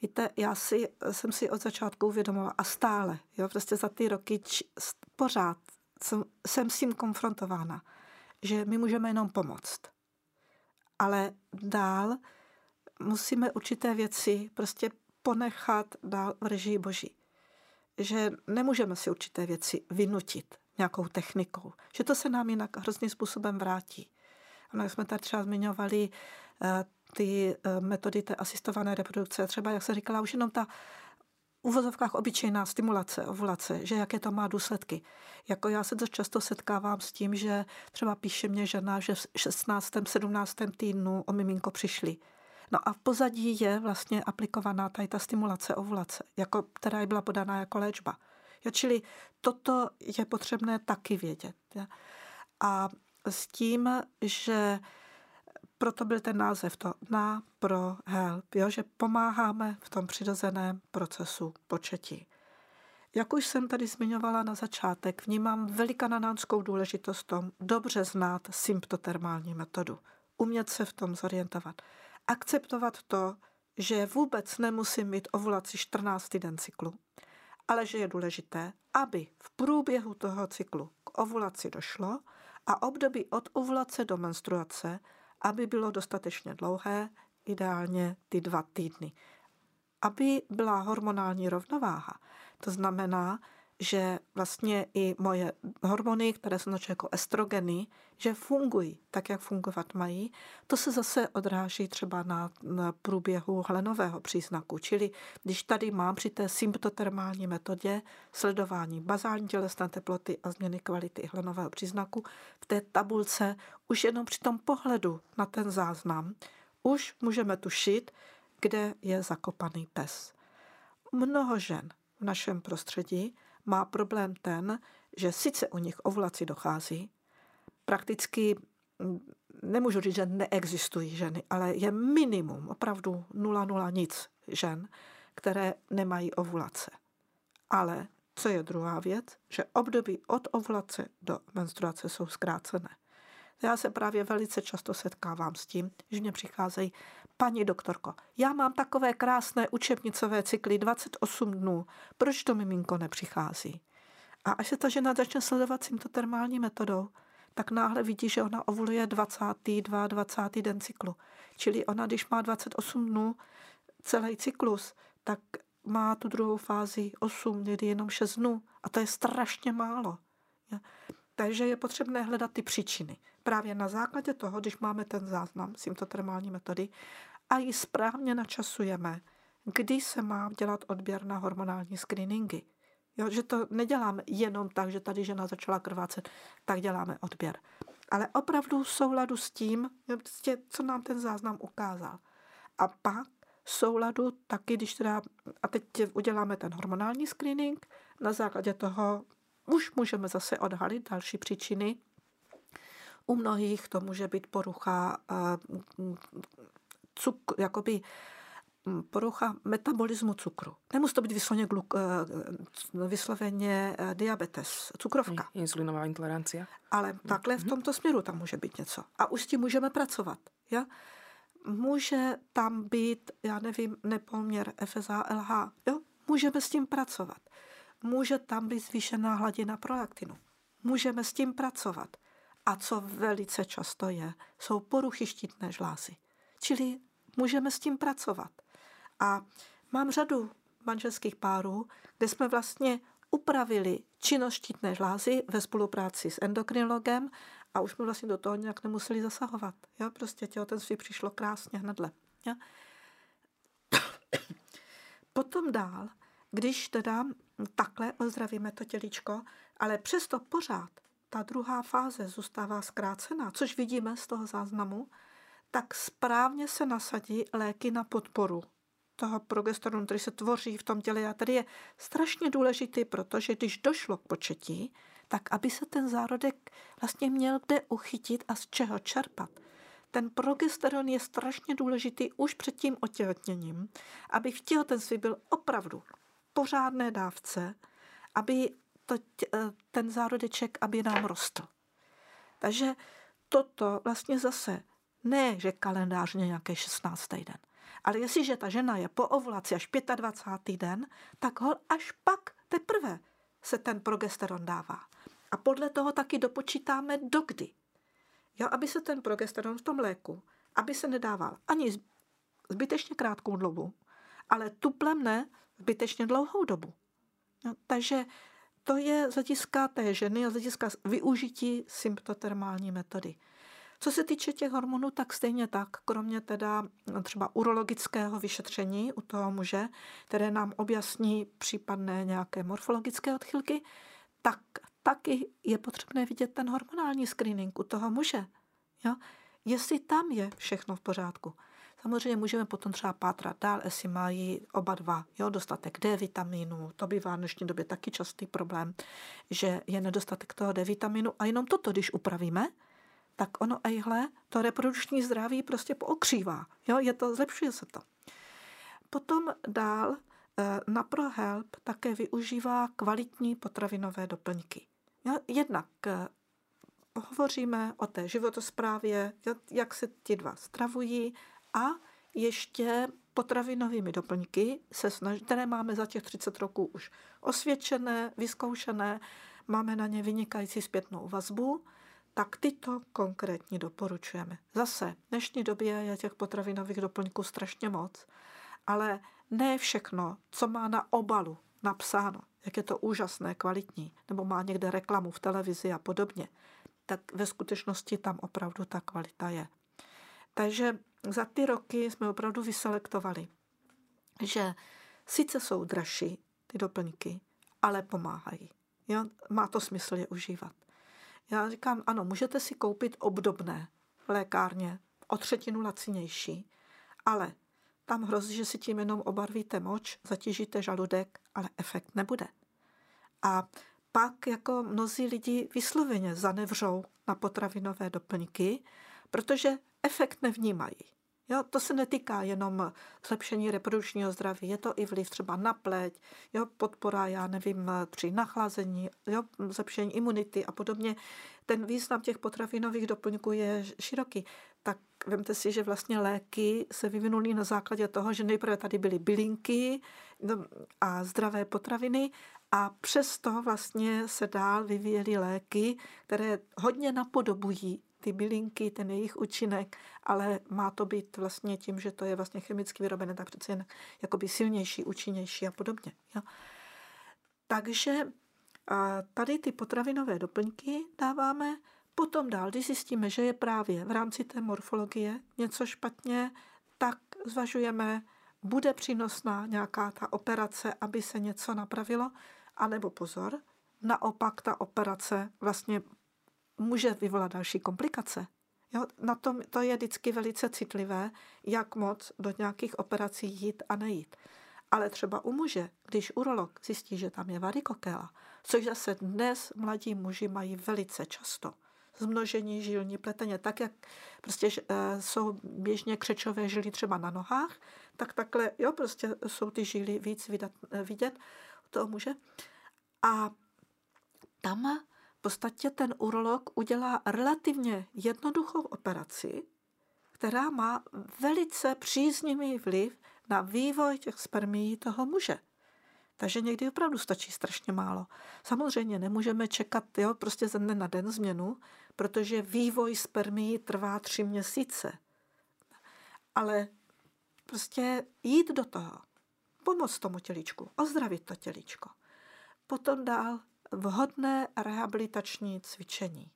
B: Víte, já si, jsem si od začátku uvědomila a stále, jo, prostě za ty roky č, pořád jsem, jsem s tím konfrontována, že my můžeme jenom pomoct. Ale dál musíme určité věci prostě ponechat dál v režii boží. Že nemůžeme si určité věci vynutit. nějakou technikou, že to se nám jinak hrozným způsobem vrátí. A jak jsme tady třeba zmiňovali eh, ty eh, metody té asistované reprodukce, třeba, jak se říkala, už jenom ta uvozovkách obyčejná stimulace, ovulace, že jaké to má důsledky. Jako já se dost často setkávám s tím, že třeba píše mě žena, že v 16. 17. týdnu o miminko přišli. No a v pozadí je vlastně aplikovaná tady ta stimulace ovulace, jako, která byla podaná jako léčba. Jo, čili toto je potřebné taky vědět. A s tím, že proto byl ten název to na, pro, help, jo, že pomáháme v tom přirozeném procesu početí. Jak už jsem tady zmiňovala na začátek, vnímám velikananánskou důležitost tom dobře znát symptotermální metodu. Umět se v tom zorientovat. Akceptovat to, že vůbec nemusím mít ovulaci 14. den cyklu, ale že je důležité, aby v průběhu toho cyklu k ovulaci došlo a období od ovulace do menstruace aby bylo dostatečně dlouhé, ideálně ty dva týdny. Aby byla hormonální rovnováha, to znamená, že vlastně i moje hormony, které jsou jako estrogeny, že fungují tak, jak fungovat mají, to se zase odráží třeba na, na průběhu hlenového příznaku. Čili když tady mám při té symptotermální metodě sledování bazální tělesné teploty a změny kvality hlenového příznaku, v té tabulce už jenom při tom pohledu na ten záznam už můžeme tušit, kde je zakopaný pes. Mnoho žen v našem prostředí má problém ten, že sice u nich ovulaci dochází, prakticky mm, nemůžu říct, že neexistují ženy, ale je minimum, opravdu nula nula nic žen, které nemají ovulace. Ale co je druhá věc, že období od ovulace do menstruace jsou zkrácené. Já se právě velice často setkávám s tím, že mě přicházejí, paní doktorko, já mám takové krásné učebnicové cykly 28 dnů, proč to miminko nepřichází? A až se ta žena začne sledovat tímto termální metodou, tak náhle vidí, že ona ovuluje 22. 20. den cyklu. Čili ona, když má 28 dnů celý cyklus, tak má tu druhou fázi 8, někdy jenom 6 dnů. A to je strašně málo. Takže je potřebné hledat ty příčiny. Právě na základě toho, když máme ten záznam symptotermální metody a ji správně načasujeme, kdy se má dělat odběr na hormonální screeningy. Jo, že to neděláme jenom tak, že tady žena začala krvácet, tak děláme odběr. Ale opravdu v souladu s tím, prostě, co nám ten záznam ukázal. A pak v souladu taky, když teda, a teď uděláme ten hormonální screening, na základě toho už můžeme zase odhalit další příčiny. U mnohých to může být porucha uh, cuk, jakoby porucha metabolismu cukru. Nemusí to být vysloveně, gluk, eh, vysloveně eh, diabetes, cukrovka.
A: Insulinová intolerancia.
B: Ale takhle v mhm. tomto směru tam může být něco. A už s tím můžeme pracovat. Ja? Může tam být, já nevím, nepoměr FSA, LH. Jo? Můžeme s tím pracovat může tam být zvýšená hladina prolaktinu. Můžeme s tím pracovat. A co velice často je, jsou poruchy štítné žlázy. Čili můžeme s tím pracovat. A mám řadu manželských párů, kde jsme vlastně upravili činnost štítné žlázy ve spolupráci s endokrinologem a už jsme vlastně do toho nějak nemuseli zasahovat. Jo? Prostě těhotenství přišlo krásně hnedle. Jo? Potom dál když teda takhle ozdravíme to těličko, ale přesto pořád ta druhá fáze zůstává zkrácená, což vidíme z toho záznamu, tak správně se nasadí léky na podporu toho progesteronu, který se tvoří v tom těle. A tady je strašně důležitý, protože když došlo k početí, tak aby se ten zárodek vlastně měl kde uchytit a z čeho čerpat. Ten progesteron je strašně důležitý už před tím otěhotněním, aby v těhotenství byl opravdu pořádné dávce, aby to, eh, ten zárodeček, aby nám rostl. Takže toto vlastně zase ne, že kalendářně nějaký 16. den, ale jestliže ta žena je po ovulaci až 25. den, tak ho až pak teprve se ten progesteron dává. A podle toho taky dopočítáme dokdy. Jo, aby se ten progesteron v tom léku, aby se nedával ani zbytečně krátkou dobu, ale tuplem ne zbytečně dlouhou dobu. No, takže to je z hlediska té ženy a z hlediska využití symptotermální metody. Co se týče těch hormonů, tak stejně tak, kromě teda třeba urologického vyšetření u toho muže, které nám objasní případné nějaké morfologické odchylky, tak taky je potřebné vidět ten hormonální screening u toho muže. Jo? Jestli tam je všechno v pořádku. Samozřejmě můžeme potom třeba pátrat dál, jestli mají oba dva jo, dostatek D vitamínu. To bývá v dnešní době taky častý problém, že je nedostatek toho D vitamínu a jenom toto, když upravíme, tak ono ejhle, to reprodukční zdraví prostě pookřívá. Jo, je to, zlepšuje se to. Potom dál eh, na ProHelp také využívá kvalitní potravinové doplňky. Jo, jednak eh, hovoříme o té životosprávě, jak se ti dva stravují a ještě potravinovými doplňky, se snaží, které máme za těch 30 roků už osvědčené, vyzkoušené, máme na ně vynikající zpětnou vazbu tak tyto konkrétně doporučujeme. Zase, v dnešní době je těch potravinových doplňků strašně moc, ale ne všechno, co má na obalu napsáno, jak je to úžasné, kvalitní, nebo má někde reklamu v televizi a podobně, tak ve skutečnosti tam opravdu ta kvalita je. Takže za ty roky jsme opravdu vyselektovali, že sice jsou dražší ty doplňky, ale pomáhají. Jo? Má to smysl je užívat. Já říkám, ano, můžete si koupit obdobné v lékárně, o třetinu lacinější, ale tam hrozí, že si tím jenom obarvíte moč, zatížíte žaludek, ale efekt nebude. A pak jako mnozí lidi vysloveně zanevřou na potravinové doplňky, protože efekt nevnímají. Jo, to se netýká jenom zlepšení reprodukčního zdraví, je to i vliv třeba na pleť, jo, podpora, já nevím, při nachlazení, jo, zlepšení imunity a podobně. Ten význam těch potravinových doplňků je široký. Tak vemte si, že vlastně léky se vyvinuly na základě toho, že nejprve tady byly bylinky no, a zdravé potraviny a přesto vlastně se dál vyvíjely léky, které hodně napodobují ty bylinky, ten jejich účinek, ale má to být vlastně tím, že to je vlastně chemicky vyrobené, tak přece jen jakoby silnější, účinnější a podobně. Jo. Takže tady ty potravinové doplňky dáváme potom dál, když zjistíme, že je právě v rámci té morfologie něco špatně, tak zvažujeme, bude přínosná nějaká ta operace, aby se něco napravilo, anebo pozor, naopak ta operace vlastně může vyvolat další komplikace. Jo, na tom to je vždycky velice citlivé, jak moc do nějakých operací jít a nejít. Ale třeba u muže, když urolog zjistí, že tam je varikokéla, což zase dnes mladí muži mají velice často, zmnožení žilní pleteně, tak jak prostě e, jsou běžně křečové žily třeba na nohách, tak takhle, jo, prostě jsou ty žily víc vidět, e, vidět u toho muže. A tam podstatě ten urolog udělá relativně jednoduchou operaci, která má velice příznivý vliv na vývoj těch spermií toho muže. Takže někdy opravdu stačí strašně málo. Samozřejmě nemůžeme čekat jo, prostě ze dne na den změnu, protože vývoj spermií trvá tři měsíce. Ale prostě jít do toho, pomoct tomu těličku, ozdravit to těličko. Potom dál vhodné rehabilitační cvičení.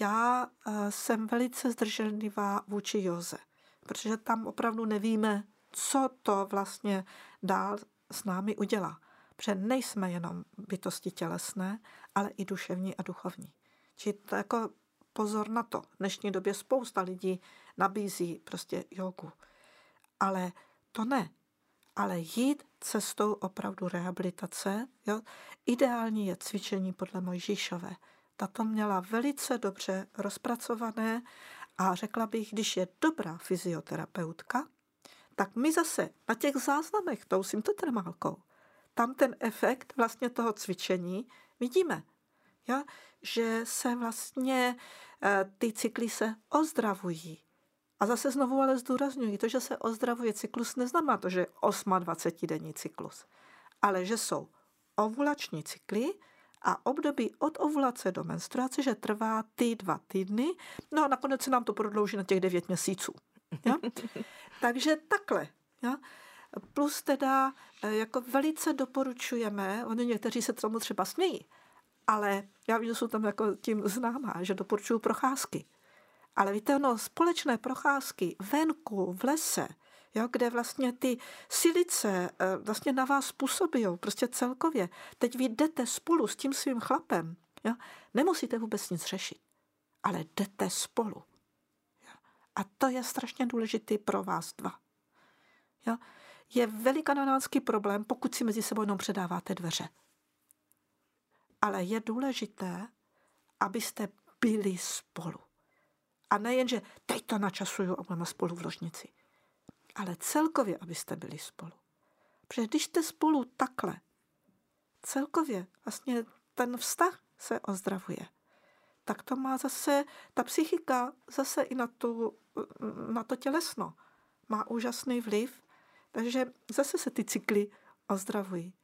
B: Já eh, jsem velice zdrženlivá vůči joze, protože tam opravdu nevíme, co to vlastně dál s námi udělá. Protože nejsme jenom bytosti tělesné, ale i duševní a duchovní. Či to jako pozor na to. V dnešní době spousta lidí nabízí prostě jogu. Ale to ne ale jít cestou opravdu rehabilitace. Jo? Ideální je cvičení podle Mojžíšové. Tato měla velice dobře rozpracované a řekla bych, když je dobrá fyzioterapeutka, tak my zase na těch záznamech tou symptotermálkou, tam ten efekt vlastně toho cvičení vidíme. Ja? Že se vlastně eh, ty cykly se ozdravují, a zase znovu ale zdůrazňuji, to, že se ozdravuje cyklus, neznamená to, že je 28 denní cyklus, ale že jsou ovulační cykly a období od ovulace do menstruace, že trvá ty dva týdny, no a nakonec se nám to prodlouží na těch 9 měsíců. Ja? (laughs) Takže takhle. Ja? Plus teda eh, jako velice doporučujeme, oni někteří se tomu třeba smějí, ale já vím, že jsou tam jako tím známá, že doporučuju procházky. Ale víte, no, společné procházky venku, v lese, jo, kde vlastně ty silice eh, vlastně na vás působí, prostě celkově. Teď vy jdete spolu s tím svým chlapem, jo, nemusíte vůbec nic řešit, ale jdete spolu. Jo. A to je strašně důležitý pro vás dva. Jo. Je velikanánský problém, pokud si mezi sebou jenom předáváte dveře. Ale je důležité, abyste byli spolu. A nejen, že teď to načasuju a budeme spolu v ložnici. Ale celkově, abyste byli spolu. Protože když jste spolu takhle, celkově vlastně ten vztah se ozdravuje. Tak to má zase, ta psychika zase i na, tu, na to tělesno má úžasný vliv, takže zase se ty cykly ozdravují.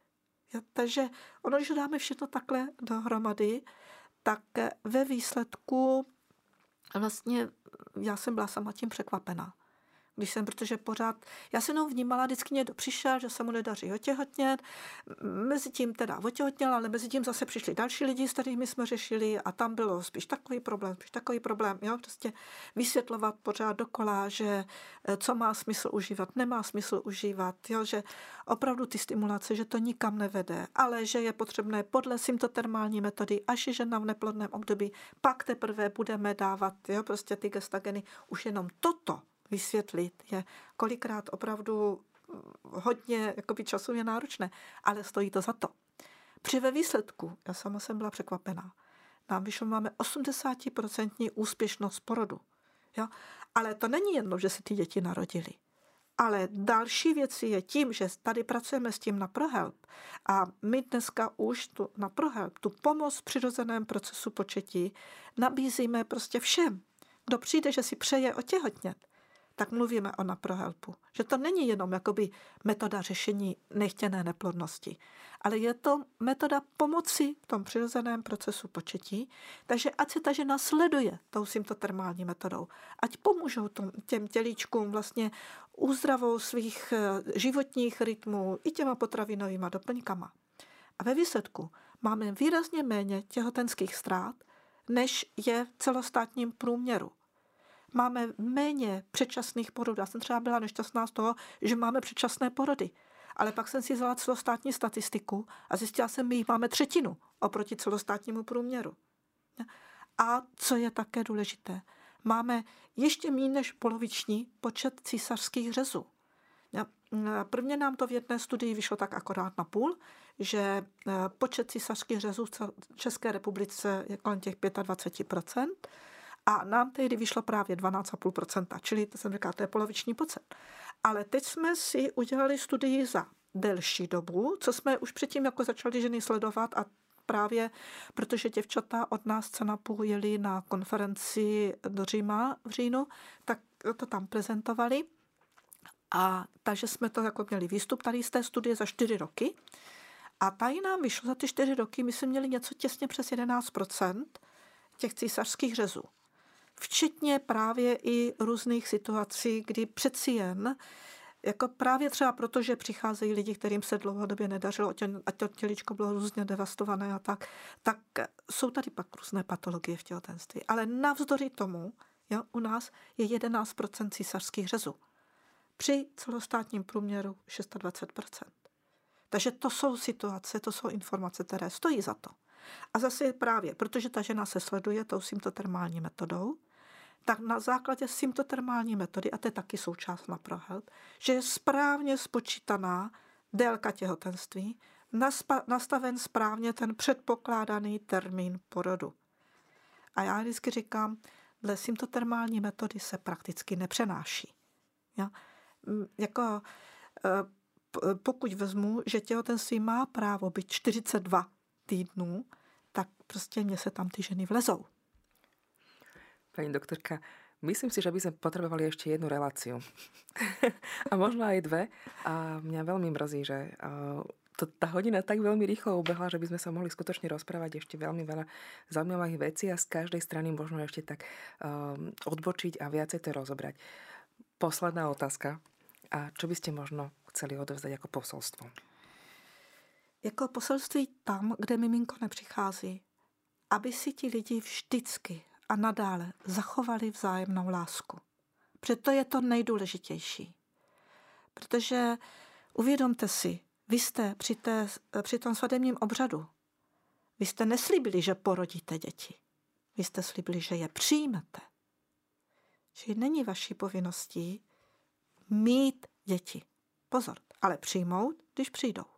B: Jo, takže ono, když dáme všechno takhle dohromady, tak ve výsledku vlastně já jsem byla sama tím překvapená když jsem, protože pořád, já jsem jenom vnímala, vždycky někdo přišel, že se mu nedaří otěhotnět, mezi tím teda otěhotněl, ale mezi tím zase přišli další lidi, s kterými jsme řešili a tam bylo spíš takový problém, spíš takový problém, jo, prostě vysvětlovat pořád dokola, že eh, co má smysl užívat, nemá smysl užívat, jo, že opravdu ty stimulace, že to nikam nevede, ale že je potřebné podle symptotermální metody, až je žena v neplodném období, pak teprve budeme dávat, jo, prostě ty gestageny, už jenom toto vysvětlit je kolikrát opravdu mm, hodně jakoby časově náročné, ale stojí to za to. Při ve výsledku, já sama jsem byla překvapená, nám vyšlo, máme 80% úspěšnost porodu. Jo? Ale to není jedno, že se ty děti narodily. Ale další věc je tím, že tady pracujeme s tím na ProHelp a my dneska už tu, na ProHelp tu pomoc v přirozeném procesu početí nabízíme prostě všem. Kdo přijde, že si přeje otěhotnět, tak mluvíme o naprohelpu. Že to není jenom jakoby metoda řešení nechtěné neplodnosti, ale je to metoda pomoci v tom přirozeném procesu početí, takže ať se ta žena sleduje tou symptotermální metodou, ať pomůžou tom, těm tělíčkům vlastně úzdravou svých eh, životních rytmů i těma potravinovými doplňkama. A ve výsledku máme výrazně méně těhotenských ztrát, než je v celostátním průměru máme méně předčasných porodů. Já jsem třeba byla nešťastná z toho, že máme předčasné porody. Ale pak jsem si vzala celostátní statistiku a zjistila jsem, že jich máme třetinu oproti celostátnímu průměru. A co je také důležité, máme ještě méně než poloviční počet císařských řezů. Prvně nám to v jedné studii vyšlo tak akorát na půl, že e, počet císařských řezů v České republice je kolem těch 25%, a nám tehdy vyšlo právě 12,5%, čili to jsem říkala, to je poloviční procent. Ale teď jsme si udělali studii za delší dobu, co jsme už předtím jako začali ženy sledovat a právě protože děvčata od nás půl jeli na konferenci do Říma v říjnu, tak to tam prezentovali. A takže jsme to jako měli výstup tady z té studie za čtyři roky. A tady nám vyšlo za ty čtyři roky, my jsme měli něco těsně přes 11% těch císařských řezů včetně právě i různých situací, kdy přeci jen jako právě třeba proto, že přicházejí lidi, kterým se dlouhodobě nedařilo, ať to těličko bylo různě devastované a tak, tak jsou tady pak různé patologie v těhotenství. Ale navzdory tomu, jo, u nás je 11% císařských řezů. Při celostátním průměru 26%. Takže to jsou situace, to jsou informace, které stojí za to. A zase právě, protože ta žena se sleduje tou symptotermální metodou, tak na základě symptotermální metody, a to je taky součást na ProHelp, že je správně spočítaná délka těhotenství, nastaven správně ten předpokládaný termín porodu. A já vždycky říkám, dle symptotermální metody se prakticky nepřenáší. Ja? Jako, e, pokud vezmu, že těhotenství má právo být 42 týdnů, tak prostě mě se tam ty ženy vlezou.
A: Pani doktorka, myslím si, že by sme potrebovali ešte jednu reláciu. (laughs) a možno aj dve. A mňa veľmi mrzí, že to, tá hodina tak veľmi rýchlo ubehla, že by sme sa mohli skutočne rozprávať ešte veľmi veľa zaujímavých vecí a z každej strany možno ešte tak um, odbočiť a viacej to rozobrať. Posledná otázka. A čo by ste možno chceli odovzdať jako posolstvo?
B: Jako poselství tam, kde miminko nepřichází, aby si ti lidi vždycky a nadále zachovali vzájemnou lásku. Proto je to nejdůležitější. Protože uvědomte si, vy jste při, té, při tom svatebním obřadu, vy jste neslíbili, že porodíte děti. Vy jste slíbili, že je přijmete. Že není vaší povinností mít děti. Pozor, ale přijmout, když přijdou.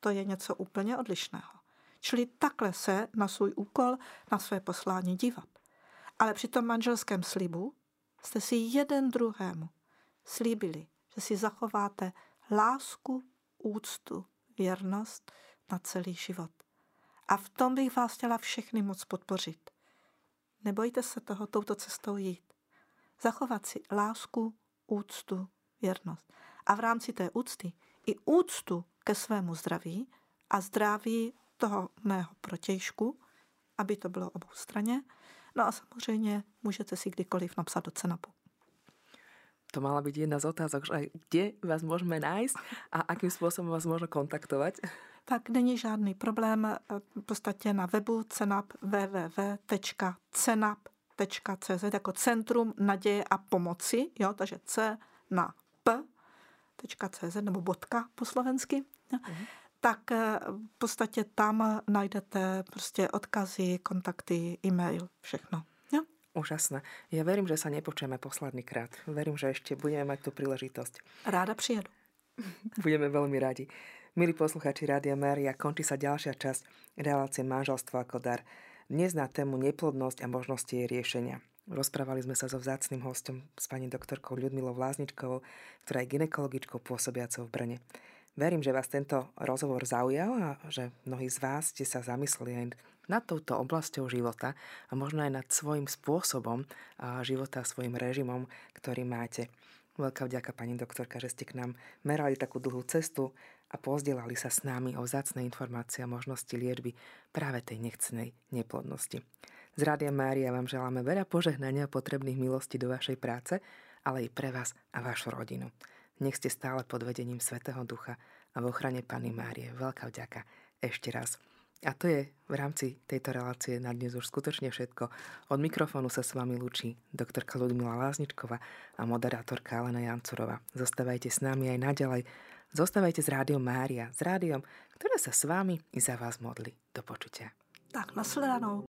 B: To je něco úplně odlišného. Čili takhle se na svůj úkol, na své poslání dívat. Ale při tom manželském slibu jste si jeden druhému slíbili, že si zachováte lásku, úctu, věrnost na celý život. A v tom bych vás chtěla všechny moc podpořit. Nebojte se toho touto cestou jít. Zachovat si lásku, úctu, věrnost. A v rámci té úcty i úctu ke svému zdraví a zdraví toho mého protějšku, aby to bylo obou straně. No a samozřejmě můžete si kdykoliv napsat do cenapu.
A: To mala byť jedna z otázok, že kde vás môžeme nájsť a akým spôsobom vás môžeme kontaktovať?
B: Tak není žádný problém. V podstatě na webu cenap www.cenap.cz jako Centrum naděje a pomoci, jo, takže C na .cz nebo bodka po slovensky. Mm-hmm tak eh, v podstatě tam najdete prostě odkazy, kontakty, e-mail, všechno. Jo?
A: Úžasné. Ja verím, že sa nepočujeme posledný krát. Verím, že ešte budeme mať tú príležitosť.
B: Ráda přijedu. (laughs)
A: budeme veľmi radi. Milí posluchači Rádia Maria, končí sa ďalšia časť relácie Manželstvo ako dar. Dnes na tému neplodnosť a možnosti jej riešenia. Rozprávali sme sa so vzácným hostom s pani doktorkou Ľudmilou Vlázničkovou, ktorá je ginekologičkou pôsobiacou v Brne. Verím, že vás tento rozhovor zaujal a že mnohí z vás ste sa zamysleli aj nad touto oblasťou života a možno aj nad svojim spôsobom života, svojim režimom, ktorý máte. Veľká vďaka pani doktorka, že ste k nám merali takú dlhú cestu a pozdielali sa s nami o vzácnej informácie a možnosti liečby práve tej nechcenej neplodnosti. Z Rádia Mária vám želáme veľa požehnania a potrebných milostí do vašej práce, ale i pre vás a vašu rodinu. Nech ste stále pod vedením Svetého Ducha a v ochrane Pany Márie. Veľká vďaka ešte raz. A to je v rámci tejto relácie na dnes už skutočne všetko. Od mikrofónu sa s vami lúči doktorka Ludmila Lázničková a moderátorka Alena Jancurova. Zostávajte s nami aj naďalej. Zostávajte s Rádiom Mária, s rádiom, ktoré sa s vami i za vás modli. Do počutia.
B: Tak, nasledanou.